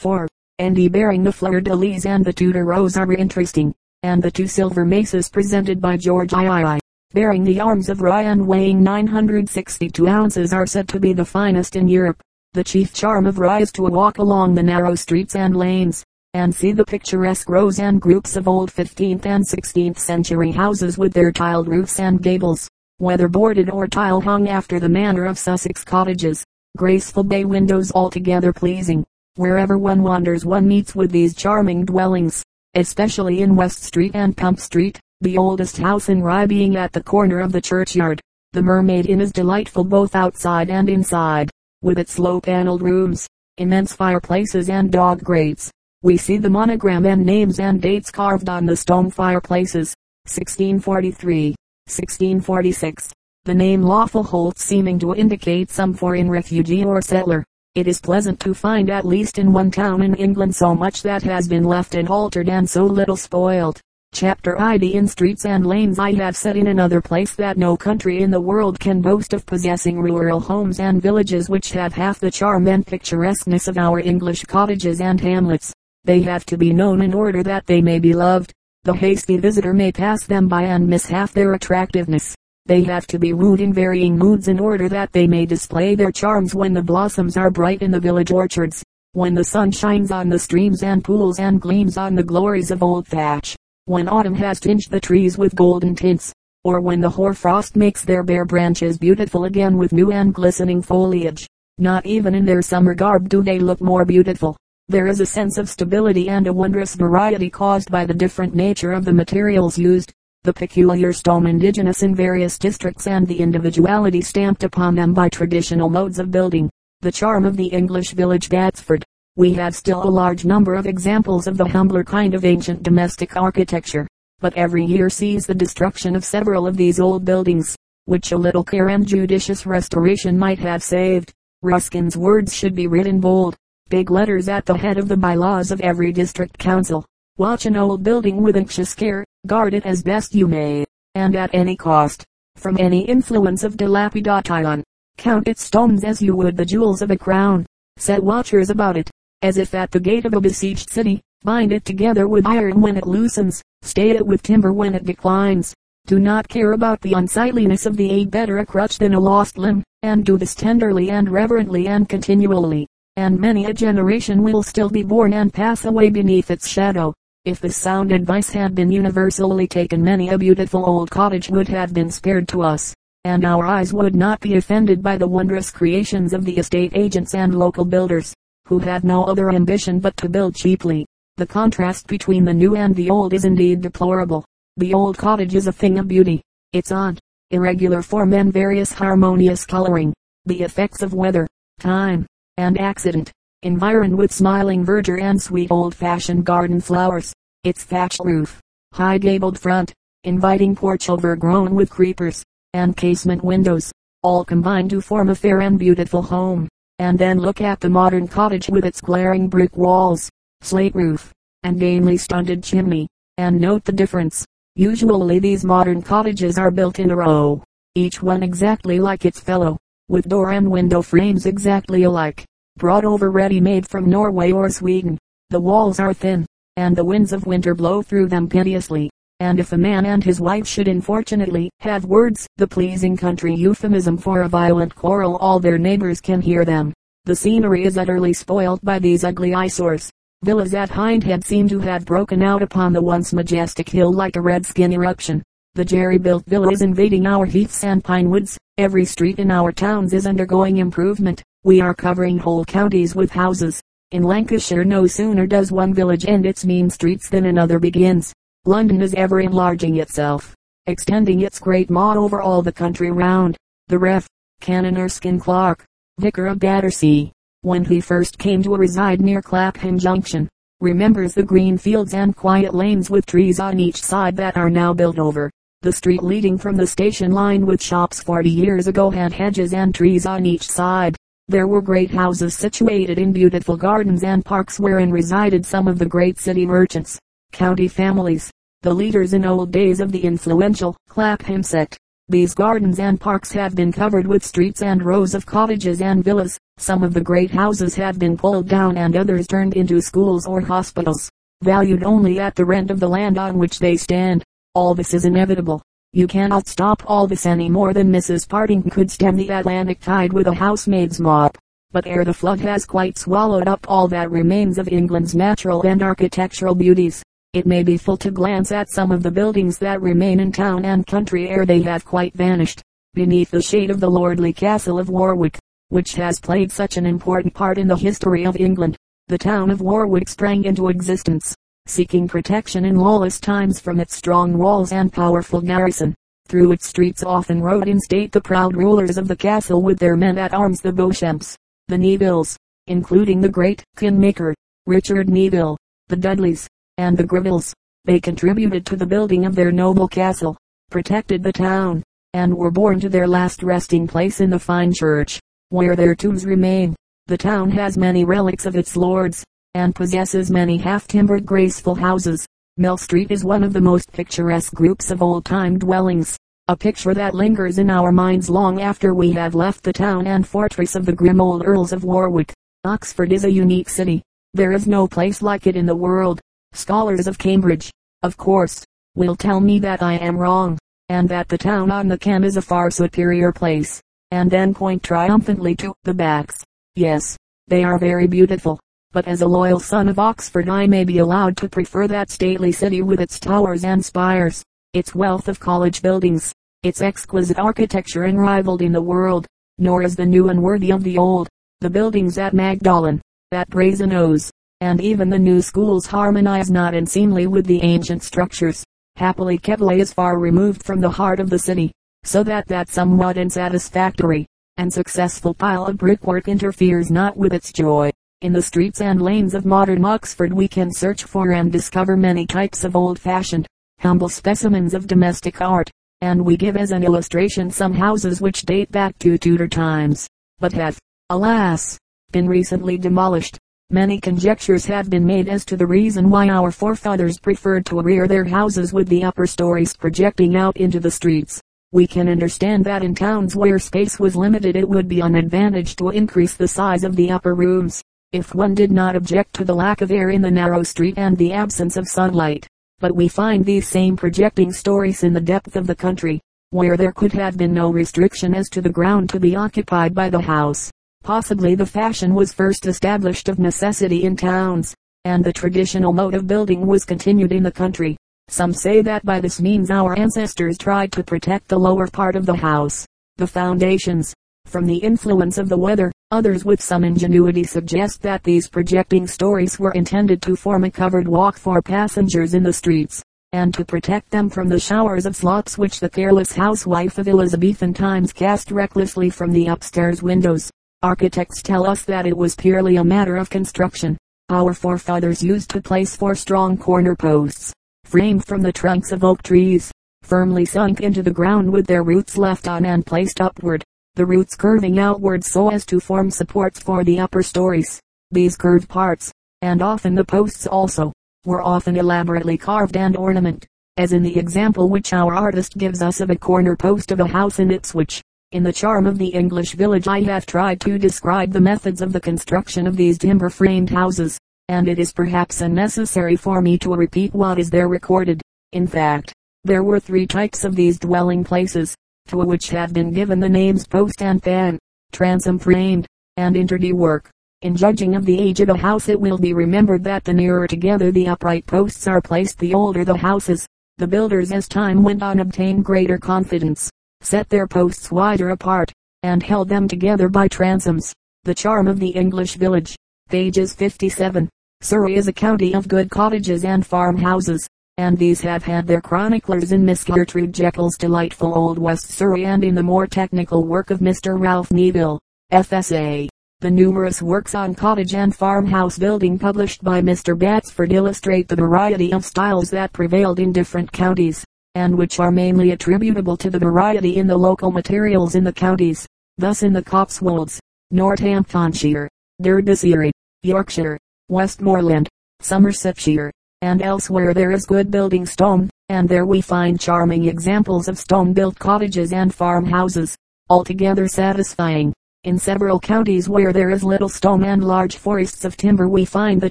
4. Andy bearing the fleur-de-lis and the Tudor rose are interesting, and the two silver maces presented by George II, bearing the arms of Rye and weighing 962 ounces are said to be the finest in Europe. The chief charm of Rye is to walk along the narrow streets and lanes, and see the picturesque rows and groups of old 15th and 16th century houses with their tiled roofs and gables, whether boarded or tile hung after the manner of Sussex cottages, graceful bay windows altogether pleasing. Wherever one wanders one meets with these charming dwellings, especially in West Street and Pump Street, the oldest house in Rye being at the corner of the churchyard. The Mermaid Inn is delightful both outside and inside, with its low paneled rooms, immense fireplaces and dog grates, we see the monogram and names and dates carved on the stone fireplaces. 1643, 1646. The name Lawful Holt seeming to indicate some foreign refugee or settler. It is pleasant to find at least in one town in England so much that has been left and altered and so little spoiled. Chapter ID in streets and lanes I have said in another place that no country in the world can boast of possessing rural homes and villages which have half the charm and picturesqueness of our English cottages and hamlets. They have to be known in order that they may be loved. The hasty visitor may pass them by and miss half their attractiveness. They have to be rude in varying moods in order that they may display their charms when the blossoms are bright in the village orchards, when the sun shines on the streams and pools and gleams on the glories of old thatch, when autumn has tinged the trees with golden tints, or when the hoarfrost makes their bare branches beautiful again with new and glistening foliage. Not even in their summer garb do they look more beautiful. There is a sense of stability and a wondrous variety caused by the different nature of the materials used, the peculiar stone indigenous in various districts and the individuality stamped upon them by traditional modes of building. The charm of the English village Batsford. We have still a large number of examples of the humbler kind of ancient domestic architecture, but every year sees the destruction of several of these old buildings, which a little care and judicious restoration might have saved. Ruskin's words should be written bold, big letters at the head of the bylaws of every district council. Watch an old building with anxious care, guard it as best you may, and at any cost, from any influence of dilapidation. Count its stones as you would the jewels of a crown. Set watchers about it, as if at the gate of a besieged city. Bind it together with iron when it loosens. Stay it with timber when it declines. Do not care about the unsightliness of the aid better a crutch than a lost limb, and do this tenderly and reverently and continually and many a generation will still be born and pass away beneath its shadow. If this sound advice had been universally taken many a beautiful old cottage would have been spared to us, and our eyes would not be offended by the wondrous creations of the estate agents and local builders, who have no other ambition but to build cheaply. The contrast between the new and the old is indeed deplorable. The old cottage is a thing of beauty. Its odd, irregular form and various harmonious coloring, the effects of weather, time, and accident, environed with smiling verdure and sweet old-fashioned garden flowers. Its thatched roof, high gabled front, inviting porch overgrown with creepers, and casement windows, all combine to form a fair and beautiful home. And then look at the modern cottage with its glaring brick walls, slate roof, and gamely stunted chimney, and note the difference. Usually these modern cottages are built in a row, each one exactly like its fellow, with door and window frames exactly alike brought over ready-made from Norway or Sweden. The walls are thin, and the winds of winter blow through them piteously. And if a man and his wife should unfortunately have words, the pleasing country euphemism for a violent quarrel, all their neighbors can hear them. The scenery is utterly spoiled by these ugly eyesores. Villas at Hindhead seem to have broken out upon the once majestic hill like a redskin eruption. The jerry-built villa is invading our heaths and pine woods. Every street in our towns is undergoing improvement. We are covering whole counties with houses. In Lancashire no sooner does one village end its mean streets than another begins. London is ever enlarging itself, extending its great maw over all the country round. The Ref, Canon Erskine Clark, vicar of Battersea, when he first came to reside near Clapham Junction, remembers the green fields and quiet lanes with trees on each side that are now built over. The street leading from the station line with shops 40 years ago had hedges and trees on each side. There were great houses situated in beautiful gardens and parks wherein resided some of the great city merchants, county families, the leaders in old days of the influential Clapham sect. These gardens and parks have been covered with streets and rows of cottages and villas. Some of the great houses have been pulled down and others turned into schools or hospitals, valued only at the rent of the land on which they stand. All this is inevitable. You cannot stop all this any more than Mrs. Partington could stem the Atlantic tide with a housemaid's mop. But ere the flood has quite swallowed up all that remains of England's natural and architectural beauties, it may be full to glance at some of the buildings that remain in town and country ere they have quite vanished, beneath the shade of the lordly castle of Warwick, which has played such an important part in the history of England. The town of Warwick sprang into existence, seeking protection in lawless times from its strong walls and powerful garrison. Through its streets often rode in state the proud rulers of the castle with their men at arms the Beauchamps, the Nevilles, including the great Kingmaker, Richard Neville, the Dudleys, and the Grevilles. They contributed to the building of their noble castle, protected the town, and were borne to their last resting place in the fine church, where their tombs remain. The town has many relics of its lords, and possesses many half-timbered graceful houses. Mill Street is one of the most picturesque groups of old-time dwellings a picture that lingers in our minds long after we have left the town and fortress of the grim old Earls of Warwick. Oxford is a unique city. There is no place like it in the world. Scholars of Cambridge, of course, will tell me that I am wrong, and that the town on the Cam is a far superior place, and then point triumphantly to the backs. Yes, they are very beautiful, but as a loyal son of Oxford I may be allowed to prefer that stately city with its towers and spires, its wealth of college buildings, its exquisite architecture unrivaled in the world, nor is the new unworthy of the old. The buildings at Magdalen, at Brasenose, and even the new schools harmonize not unseemly with the ancient structures. Happily Keble is far removed from the heart of the city, so that that somewhat unsatisfactory and successful pile of brickwork interferes not with its joy. In the streets and lanes of modern Oxford we can search for and discover many types of old-fashioned, humble specimens of domestic art and we give as an illustration some houses which date back to Tudor times, but have, alas, been recently demolished. Many conjectures have been made as to the reason why our forefathers preferred to rear their houses with the upper stories projecting out into the streets. We can understand that in towns where space was limited it would be an advantage to increase the size of the upper rooms, if one did not object to the lack of air in the narrow street and the absence of sunlight but we find these same projecting stories in the depth of the country, where there could have been no restriction as to the ground to be occupied by the house. Possibly the fashion was first established of necessity in towns, and the traditional mode of building was continued in the country. Some say that by this means our ancestors tried to protect the lower part of the house, the foundations, from the influence of the weather. Others with some ingenuity suggest that these projecting stories were intended to form a covered walk for passengers in the streets, and to protect them from the showers of slops which the careless housewife of Elizabethan times cast recklessly from the upstairs windows. Architects tell us that it was purely a matter of construction. Our forefathers used to place four strong corner posts, framed from the trunks of oak trees, firmly sunk into the ground with their roots left on and placed upward the roots curving outward so as to form supports for the upper stories. These curved parts, and often the posts also, were often elaborately carved and ornamented, as in the example which our artist gives us of a corner post of a house in Ipswich. In the charm of the English village I have tried to describe the methods of the construction of these timber framed houses, and it is perhaps unnecessary for me to repeat what is there recorded. In fact, there were three types of these dwelling places to which have been given the names post and pan, transom framed, and interde work. In judging of the age of a house it will be remembered that the nearer together the upright posts are placed the older the house is. The builders as time went on obtained greater confidence, set their posts wider apart, and held them together by transoms. The charm of the English village. Pages 57. Surrey is a county of good cottages and farmhouses and these have had their chroniclers in Miss Gertrude Jekyll's delightful Old West Surrey and in the more technical work of Mr. Ralph Neville, FSA. The numerous works on cottage and farmhouse building published by Mr. Batsford illustrate the variety of styles that prevailed in different counties, and which are mainly attributable to the variety in the local materials in the counties. Thus in the Cotswolds, Northamptonshire, Derbyshire, Yorkshire, Westmoreland, Somersetshire, and elsewhere there is good building stone, and there we find charming examples of stone-built cottages and farmhouses, altogether satisfying. In several counties where there is little stone and large forests of timber we find the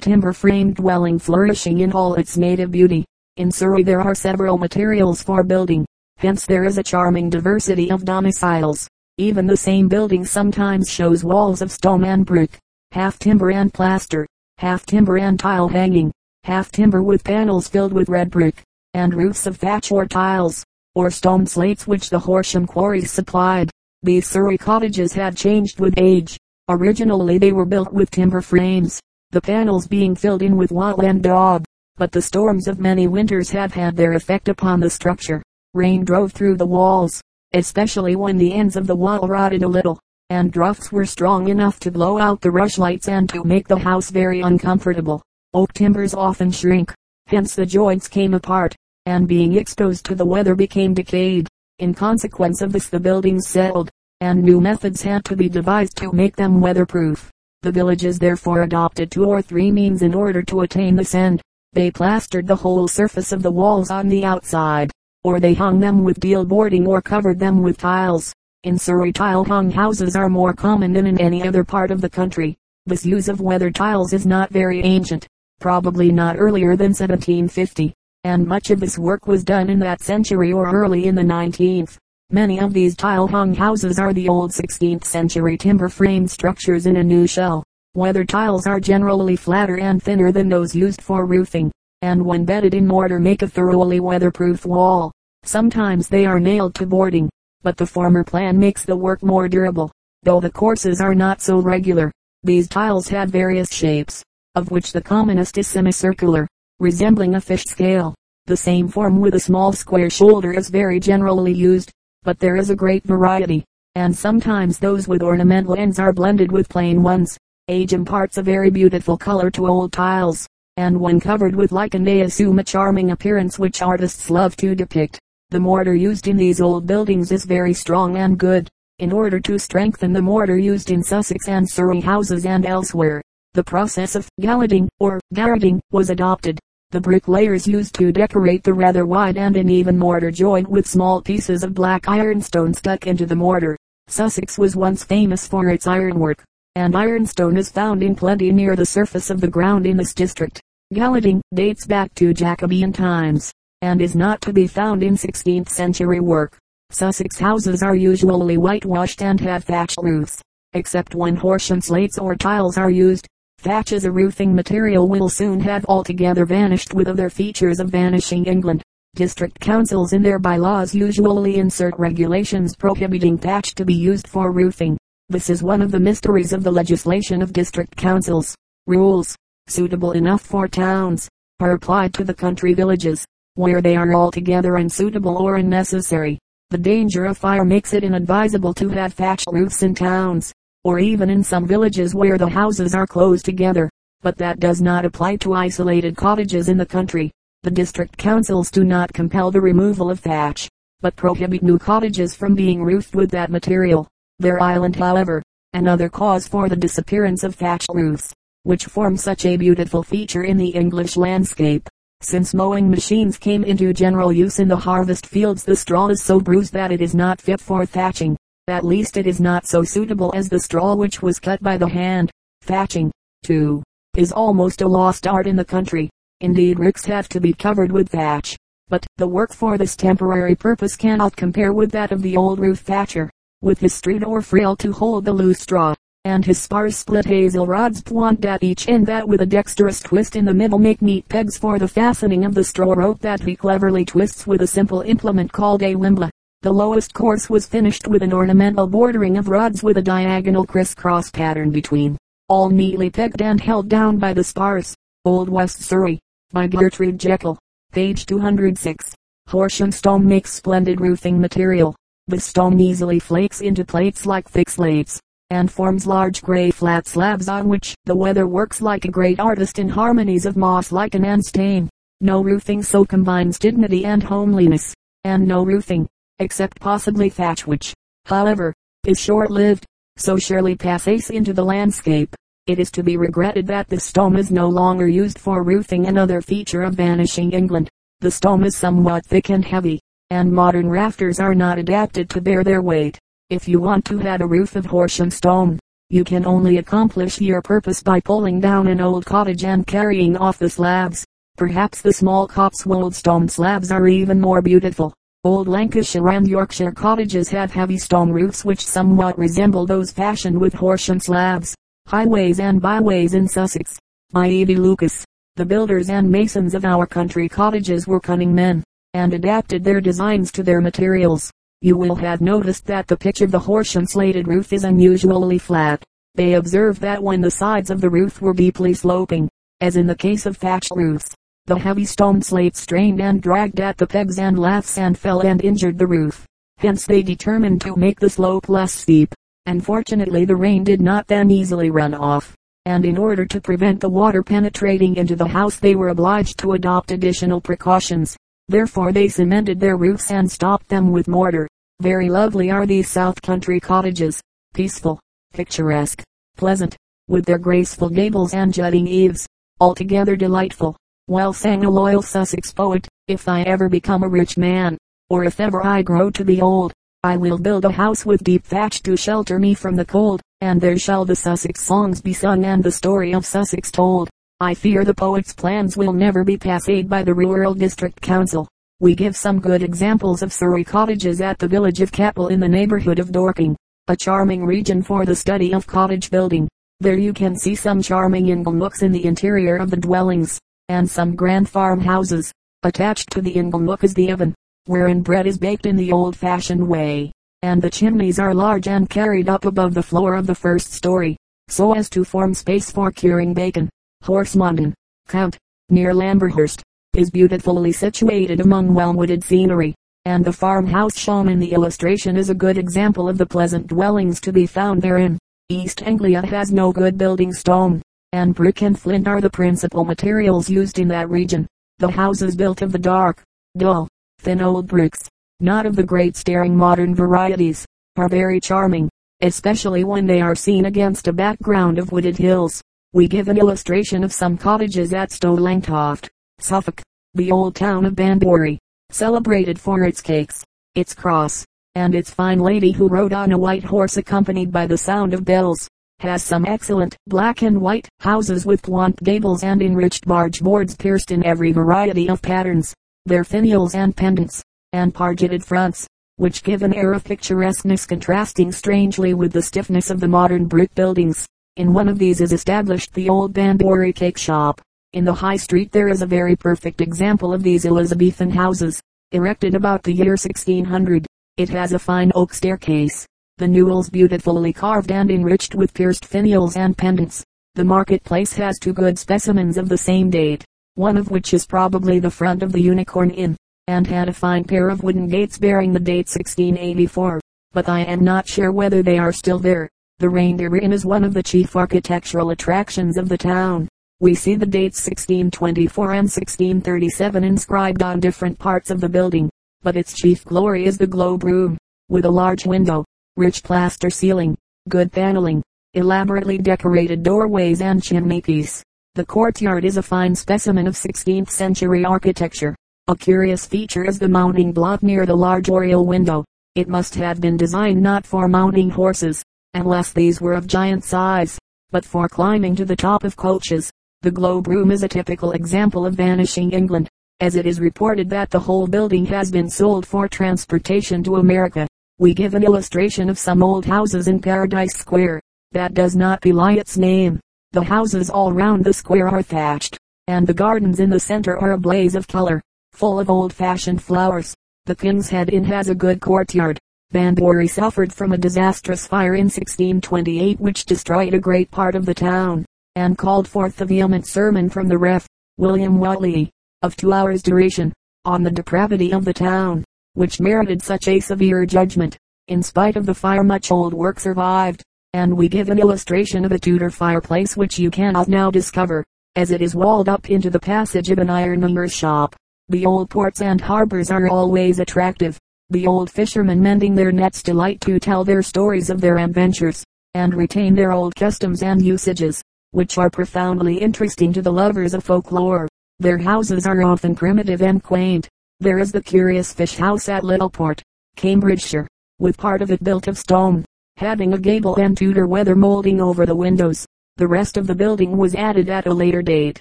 timber-framed dwelling flourishing in all its native beauty. In Surrey there are several materials for building, hence there is a charming diversity of domiciles. Even the same building sometimes shows walls of stone and brick, half timber and plaster, half timber and tile hanging, half timber with panels filled with red brick, and roofs of thatch or tiles, or stone slates which the Horsham quarries supplied. These Surrey cottages had changed with age. Originally they were built with timber frames, the panels being filled in with wattle and daub, but the storms of many winters have had their effect upon the structure. Rain drove through the walls, especially when the ends of the wattle rotted a little, and draughts were strong enough to blow out the rushlights and to make the house very uncomfortable. Oak timbers often shrink, hence the joints came apart, and being exposed to the weather became decayed. In consequence of this the buildings settled, and new methods had to be devised to make them weatherproof. The villages therefore adopted two or three means in order to attain this end. They plastered the whole surface of the walls on the outside, or they hung them with deal boarding or covered them with tiles. In Surrey tile hung houses are more common than in any other part of the country. This use of weather tiles is not very ancient probably not earlier than 1750, and much of this work was done in that century or early in the 19th. Many of these tile-hung houses are the old 16th century timber frame structures in a new shell. Weather tiles are generally flatter and thinner than those used for roofing, and when bedded in mortar make a thoroughly weatherproof wall. Sometimes they are nailed to boarding, but the former plan makes the work more durable, though the courses are not so regular. These tiles had various shapes, of which the commonest is semicircular, resembling a fish scale. The same form with a small square shoulder is very generally used, but there is a great variety, and sometimes those with ornamental ends are blended with plain ones. Age imparts a very beautiful color to old tiles, and when covered with lichen they assume a charming appearance which artists love to depict. The mortar used in these old buildings is very strong and good. In order to strengthen the mortar used in Sussex and Surrey houses and elsewhere, the process of galleting or garneting was adopted. The bricklayers used to decorate the rather wide and uneven mortar joint with small pieces of black ironstone stuck into the mortar. Sussex was once famous for its ironwork, and ironstone is found in plenty near the surface of the ground in this district. Galleting dates back to Jacobean times, and is not to be found in 16th century work. Sussex houses are usually whitewashed and have thatch roofs, except when Horsham slates or tiles are used. Thatch as a roofing material will soon have altogether vanished with other features of vanishing England. District councils in their bylaws usually insert regulations prohibiting thatch to be used for roofing. This is one of the mysteries of the legislation of district councils. Rules, suitable enough for towns, are applied to the country villages, where they are altogether unsuitable or unnecessary. The danger of fire makes it inadvisable to have thatch roofs in towns or even in some villages where the houses are close together. But that does not apply to isolated cottages in the country. The district councils do not compel the removal of thatch, but prohibit new cottages from being roofed with that material. Their island, however, another cause for the disappearance of thatch roofs, which form such a beautiful feature in the English landscape. Since mowing machines came into general use in the harvest fields the straw is so bruised that it is not fit for thatching. At least it is not so suitable as the straw which was cut by the hand. Thatching, too, is almost a lost art in the country. Indeed ricks have to be covered with thatch. But the work for this temporary purpose cannot compare with that of the old roof thatcher, with his stride or frail to hold the loose straw, and his spars split hazel rods point at each end that with a dexterous twist in the middle make neat pegs for the fastening of the straw rope that he cleverly twists with a simple implement called a wimble. The lowest course was finished with an ornamental bordering of rods with a diagonal crisscross pattern between, all neatly pegged and held down by the spars. Old West Surrey, by Gertrude Jekyll, page 206. Horsham stone makes splendid roofing material. The stone easily flakes into plates like thick slates, and forms large gray flat slabs on which the weather works like a great artist in harmonies of moss lichen and stain. No roofing so combines dignity and homeliness, and no roofing, except possibly thatch which, however, is short-lived, so surely passes into the landscape. It is to be regretted that the stone is no longer used for roofing another feature of vanishing England. The stone is somewhat thick and heavy, and modern rafters are not adapted to bear their weight. If you want to have a roof of Horsham stone, you can only accomplish your purpose by pulling down an old cottage and carrying off the slabs. Perhaps the small Cotswold stone slabs are even more beautiful. Old Lancashire and Yorkshire cottages have heavy stone roofs which somewhat resemble those fashioned with Horsham slabs. Highways and Byways in Sussex. By E. V. Lucas. The builders and masons of our country cottages were cunning men, and adapted their designs to their materials. You will have noticed that the pitch of the Horsham slated roof is unusually flat. They observed that when the sides of the roof were deeply sloping, as in the case of thatched roofs, the heavy stone slate strained and dragged at the pegs and laths and fell and injured the roof. Hence they determined to make the slope less steep. Unfortunately the rain did not then easily run off, and in order to prevent the water penetrating into the house they were obliged to adopt additional precautions. Therefore they cemented their roofs and stopped them with mortar. Very lovely are these south country cottages, peaceful, picturesque, pleasant, with their graceful gables and jutting eaves, altogether delightful. Well sang a loyal Sussex poet, if I ever become a rich man, or if ever I grow to be old, I will build a house with deep thatch to shelter me from the cold, and there shall the Sussex songs be sung and the story of Sussex told. I fear the poet's plans will never be passed by the Rural District Council. We give some good examples of Surrey cottages at the village of Capel in the neighborhood of Dorking, a charming region for the study of cottage building. There you can see some charming ingle nooks in the interior of the dwellings and some grand farmhouses. Attached to the inglenook is the oven, wherein bread is baked in the old-fashioned way, and the chimneys are large and carried up above the floor of the first story, so as to form space for curing bacon. Horsmonden, Kent, near Lamberhurst, is beautifully situated among well-wooded scenery, and the farmhouse shown in the illustration is a good example of the pleasant dwellings to be found therein. East Anglia has no good building stone, and brick and flint are the principal materials used in that region. The houses built of the dark, dull, thin old bricks, not of the great staring modern varieties, are very charming, especially when they are seen against a background of wooded hills. We give an illustration of some cottages at Stow Langtoft, Suffolk, the old town of Banbury, celebrated for its cakes, its cross, and its fine lady who rode on a white horse accompanied by the sound of bells has some excellent black and white houses with quaint gables and enriched barge boards pierced in every variety of patterns. Their finials and pendants, and pargeted fronts, which give an air of picturesqueness contrasting strangely with the stiffness of the modern brick buildings. In one of these is established the old Banbury cake shop. In the High Street there is a very perfect example of these Elizabethan houses, erected about the year 1600. It has a fine oak staircase, the newels beautifully carved and enriched with pierced finials and pendants. The marketplace has two good specimens of the same date, one of which is probably the front of the Unicorn Inn, and had a fine pair of wooden gates bearing the date 1684, but I am not sure whether they are still there. The Reindeer Inn is one of the chief architectural attractions of the town. We see the dates 1624 and 1637 inscribed on different parts of the building, but its chief glory is the globe room, with a large window, rich plaster ceiling, good paneling, elaborately decorated doorways and chimney piece. The courtyard is a fine specimen of 16th century architecture. A curious feature is the mounting block near the large oriel window. It must have been designed not for mounting horses, unless these were of giant size, but for climbing to the top of coaches. The globe room is a typical example of vanishing England, as it is reported that the whole building has been sold for transportation to America. We give an illustration of some old houses in Paradise Square. That does not belie its name. The houses all round the square are thatched, and the gardens in the center are a blaze of color, full of old-fashioned flowers. The King's Head Inn has a good courtyard. Banbury suffered from a disastrous fire in 1628 which destroyed a great part of the town, and called forth a vehement sermon from the Rev. William Whately, of two hours duration, on the depravity of the town which merited such a severe judgment. In spite of the fire much old work survived, and we give an illustration of a Tudor fireplace which you cannot now discover, as it is walled up into the passage of an ironmonger's shop. The old ports and harbors are always attractive. The old fishermen mending their nets delight to tell their stories of their adventures, and retain their old customs and usages. which are profoundly interesting to the lovers of folklore. Their houses are often primitive and quaint. There is the curious fish house at Littleport, Cambridgeshire, with part of it built of stone, having a gable and Tudor weather molding over the windows. The rest of the building was added at a later date.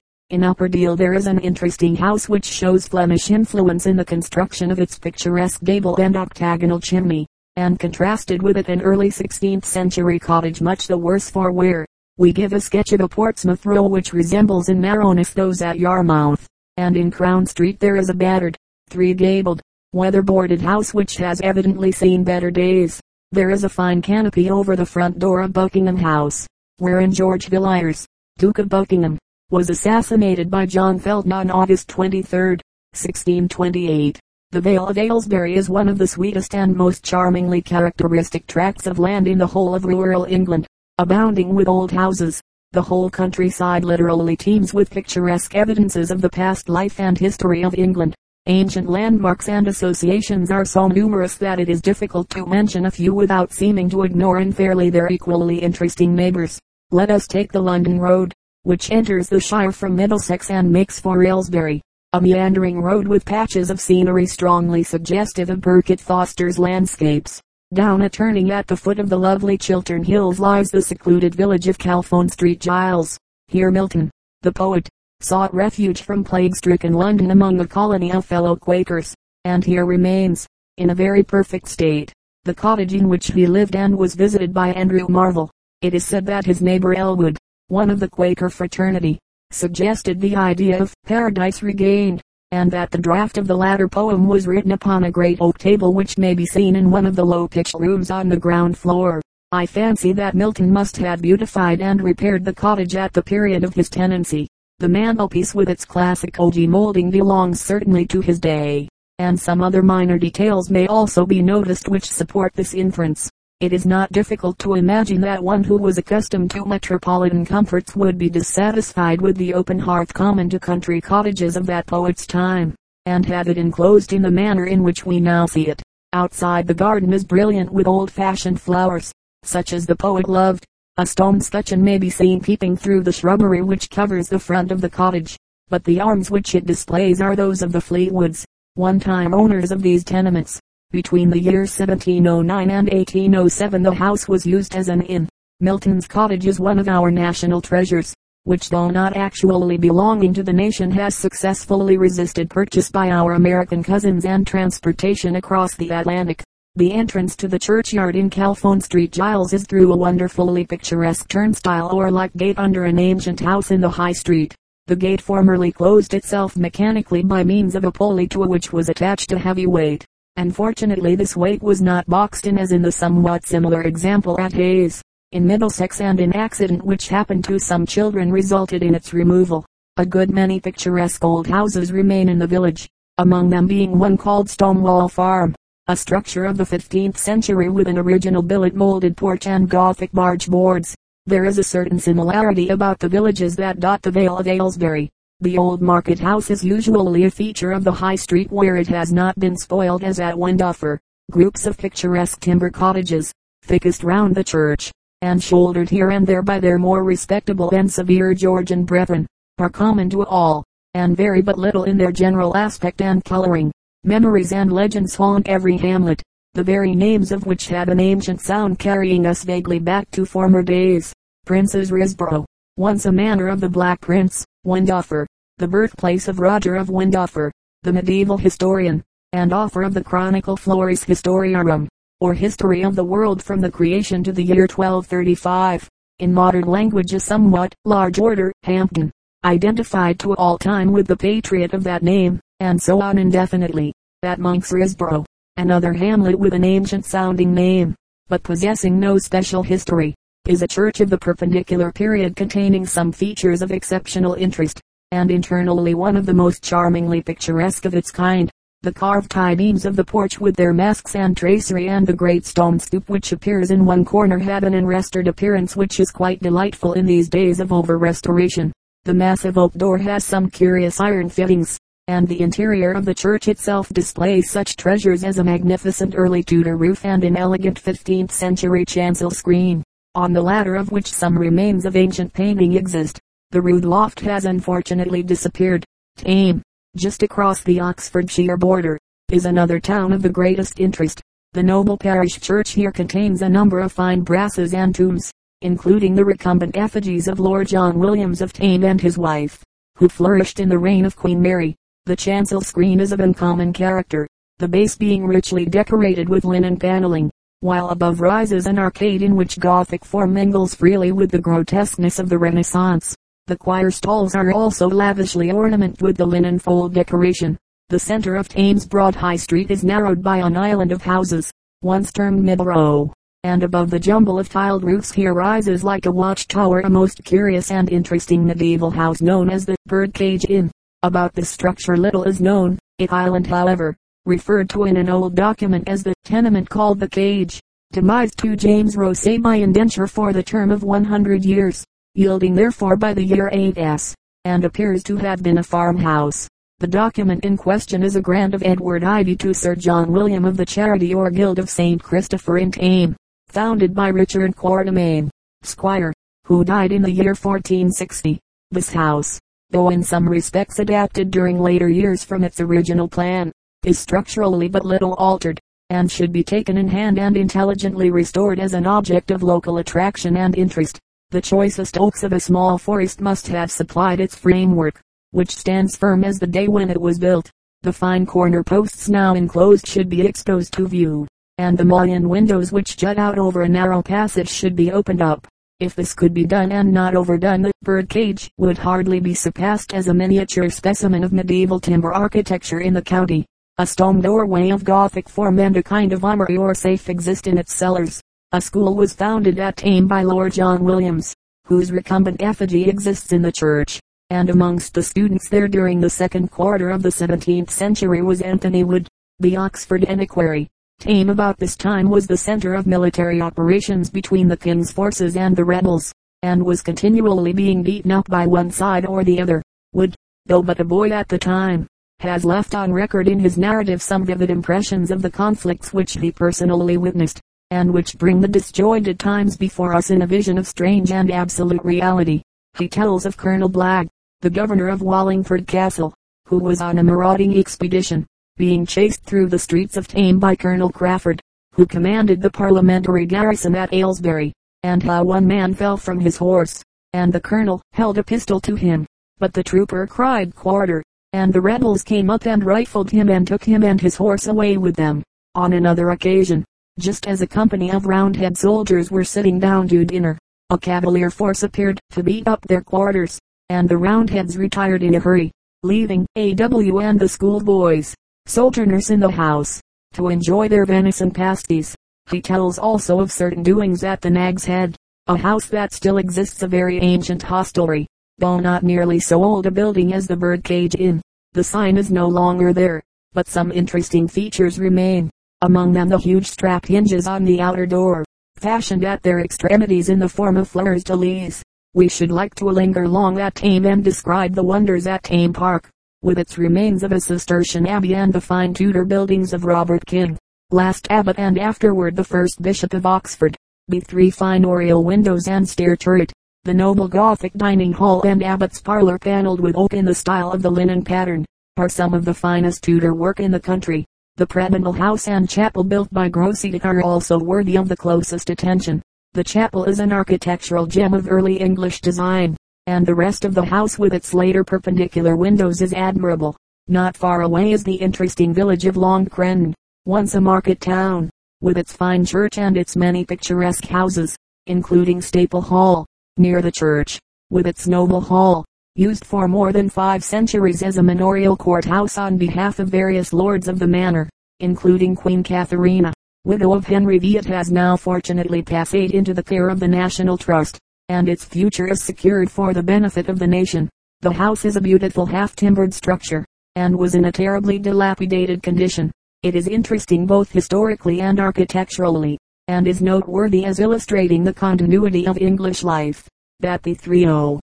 In Upper Deal there is an interesting house which shows Flemish influence in the construction of its picturesque gable and octagonal chimney, and contrasted with it an early 16th century cottage much the worse for wear. We give a sketch of a Portsmouth row which resembles in narrowness those at Yarmouth, and in Crown Street there is a battered, three-gabled, weather-boarded house which has evidently seen better days. There is a fine canopy over the front door of Buckingham House, wherein George Villiers, Duke of Buckingham, was assassinated by John Felton on August 23, 1628. The Vale of Aylesbury is one of the sweetest and most charmingly characteristic tracts of land in the whole of rural England, abounding with old houses. The whole countryside literally teems with picturesque evidences of the past life and history of England. Ancient landmarks and associations are so numerous that it is difficult to mention a few without seeming to ignore unfairly their equally interesting neighbors. Let us take the London Road, which enters the Shire from Middlesex and makes for Aylesbury. A meandering road with patches of scenery strongly suggestive of Birket Foster's landscapes. Down a turning at the foot of the lovely Chiltern Hills lies the secluded village of Chalfont Street Giles. Here Milton, the poet, sought refuge from plague-stricken London among a colony of fellow Quakers, and here remains, in a very perfect state, the cottage in which he lived and was visited by Andrew Marvell. It is said that his neighbor Ellwood, one of the Quaker fraternity, suggested the idea of Paradise Regained, and that the draft of the latter poem was written upon a great oak table which may be seen in one of the low-pitched rooms on the ground floor. I fancy that Milton must have beautified and repaired the cottage at the period of his tenancy. The mantelpiece with its classic ogee molding belongs certainly to his day, and some other minor details may also be noticed which support this inference. It is not difficult to imagine that one who was accustomed to metropolitan comforts would be dissatisfied with the open hearth common to country cottages of that poet's time, and have it enclosed in the manner in which we now see it. Outside the garden is brilliant with old-fashioned flowers, such as the poet loved. A stone scutcheon may be seen peeping through the shrubbery which covers the front of the cottage, but the arms which it displays are those of the Fleetwoods, one time owners of these tenements. Between the years 1709 and 1807 the house was used as an inn. Milton's cottage is one of our national treasures, which though not actually belonging to the nation has successfully resisted purchase by our American cousins and transportation across the Atlantic. The entrance to the churchyard in Chalfont Street Giles is through a wonderfully picturesque turnstile or lych gate under an ancient house in the High Street. The gate formerly closed itself mechanically by means of a pulley to which was attached a heavy weight. Unfortunately this weight was not boxed in as in the somewhat similar example at Hayes, in Middlesex and an accident which happened to some children resulted in its removal. A good many picturesque old houses remain in the village, among them being one called Stonewall Farm, a structure of the 15th century with an original billet molded porch and Gothic barge boards. There is a certain similarity about the villages that dot the Vale of Aylesbury. The old market house is usually a feature of the high street where it has not been spoiled as at Wendover. Groups of picturesque timber cottages, thickest round the church, and shouldered here and there by their more respectable and severe Georgian brethren, are common to all, and vary but little in their general aspect and coloring. Memories and legends haunt every hamlet, the very names of which have an ancient sound carrying us vaguely back to former days. Prince's Risborough, once a manor of the Black Prince, Wendover, the birthplace of Roger of Wendover, the medieval historian, and author of the Chronicle Flores Historiarum, or History of the World from the Creation to the year 1235. In modern language a somewhat large order, Hampden, identified to all time with the patriot of that name, and so on indefinitely. At Monk's Risborough, another hamlet with an ancient sounding name, but possessing no special history, is a church of the perpendicular period containing some features of exceptional interest, and internally one of the most charmingly picturesque of its kind. The carved high beams of the porch with their masks and tracery and the great stone stoop which appears in one corner had an unrestored appearance which is quite delightful in these days of over-restoration. The massive oak door has some curious iron fittings, and the interior of the church itself displays such treasures as a magnificent early Tudor roof and an elegant 15th century chancel screen. on the latter of which some remains of ancient painting exist. The rood loft has unfortunately disappeared. Thame, just across the Oxfordshire border, is another town of the greatest interest. The noble parish church here contains a number of fine brasses and tombs, including the recumbent effigies of Lord John Williams of Thame and his wife, who flourished in the reign of Queen Mary. The chancel screen is of uncommon character, the base being richly decorated with linen paneling, while above rises an arcade in which Gothic form mingles freely with the grotesqueness of the Renaissance. The choir stalls are also lavishly ornamented with the linen fold decoration. The center of Thame's Broad High Street is narrowed by an island of houses, once termed Middle Row, and above the jumble of tiled roofs here rises like a watchtower a most curious and interesting medieval house known as the Birdcage Inn. About this structure little is known. It island however, referred to in an old document as the tenement called the cage, demised to James Rosay by indenture for the term of 100 years, yielding therefore by the year 8s, and appears to have been a farmhouse. The document in question is a grant of Edward Ivy to Sir John William of the Charity or Guild of St. Christopher in Thame, founded by Richard Quatermain, Squire, who died in the year 1460. This house, though in some respects adapted during later years from its original plan, is structurally but little altered, and should be taken in hand and intelligently restored as an object of local attraction and interest. The choicest oaks of a small forest must have supplied its framework, which stands firm as the day when it was built. The fine corner posts now enclosed should be exposed to view, and the mullion windows which jut out over a narrow passage should be opened up. If this could be done and not overdone the bird cage would hardly be surpassed as a miniature specimen of medieval timber architecture in the county. A stone doorway of Gothic form and a kind of armory or safe exist in its cellars. A school was founded at Thame by Lord John Williams, whose recumbent effigy exists in the church, and amongst the students there during the second quarter of the 17th century was Anthony Wood, the Oxford antiquary. Thame about this time was the center of military operations between the king's forces and the rebels, and was continually being beaten up by one side or the other. Wood, though but a boy at the time, has left on record in his narrative some vivid impressions of the conflicts which he personally witnessed, and which bring the disjointed times before us in a vision of strange and absolute reality. He tells of Colonel Blagg, the governor of Wallingford Castle, who was on a marauding expedition, being chased through the streets of Thame by Colonel Crawford, who commanded the parliamentary garrison at Aylesbury, and how one man fell from his horse, and the colonel held a pistol to him, but the trooper cried quarter, and the rebels came up and rifled him and took him and his horse away with them. On another occasion, just as a company of roundhead soldiers were sitting down to dinner, a cavalier force appeared to beat up their quarters, and the roundheads retired in a hurry, leaving A.W. and the schoolboys sojourners in the house, to enjoy their venison pasties. He tells also of certain doings at the Nag's Head, a house that still exists a very ancient hostelry, though not nearly so old a building as the Birdcage Inn. The sign is no longer there, but some interesting features remain, among them the huge strap hinges on the outer door, fashioned at their extremities in the form of fleurs de lis. We should like to linger long at Thame and describe the wonders at Thame Park with its remains of a Cistercian abbey and the fine Tudor buildings of Robert King, last abbot and afterward the first bishop of Oxford, the three fine oriel windows and stair turret, the noble Gothic dining hall and abbot's parlor panelled with oak in the style of the linen pattern, are some of the finest Tudor work in the country. The prebendal house and chapel built by Grosseteste are also worthy of the closest attention. The chapel is an architectural gem of early English design and the rest of the house with its later perpendicular windows is admirable. Not far away is the interesting village of Long Crendon, once a market town, with its fine church and its many picturesque houses, including Staple Hall, near the church, with its noble hall, used for more than five centuries as a manorial courthouse on behalf of various lords of the manor, including Queen Katharina, widow of Henry V. It has now fortunately passed into the care of the National Trust and its future is secured for the benefit of the nation. The house is a beautiful half-timbered structure, and was in a terribly dilapidated condition. It is interesting both historically and architecturally, and is noteworthy as illustrating the continuity of English life. That the 30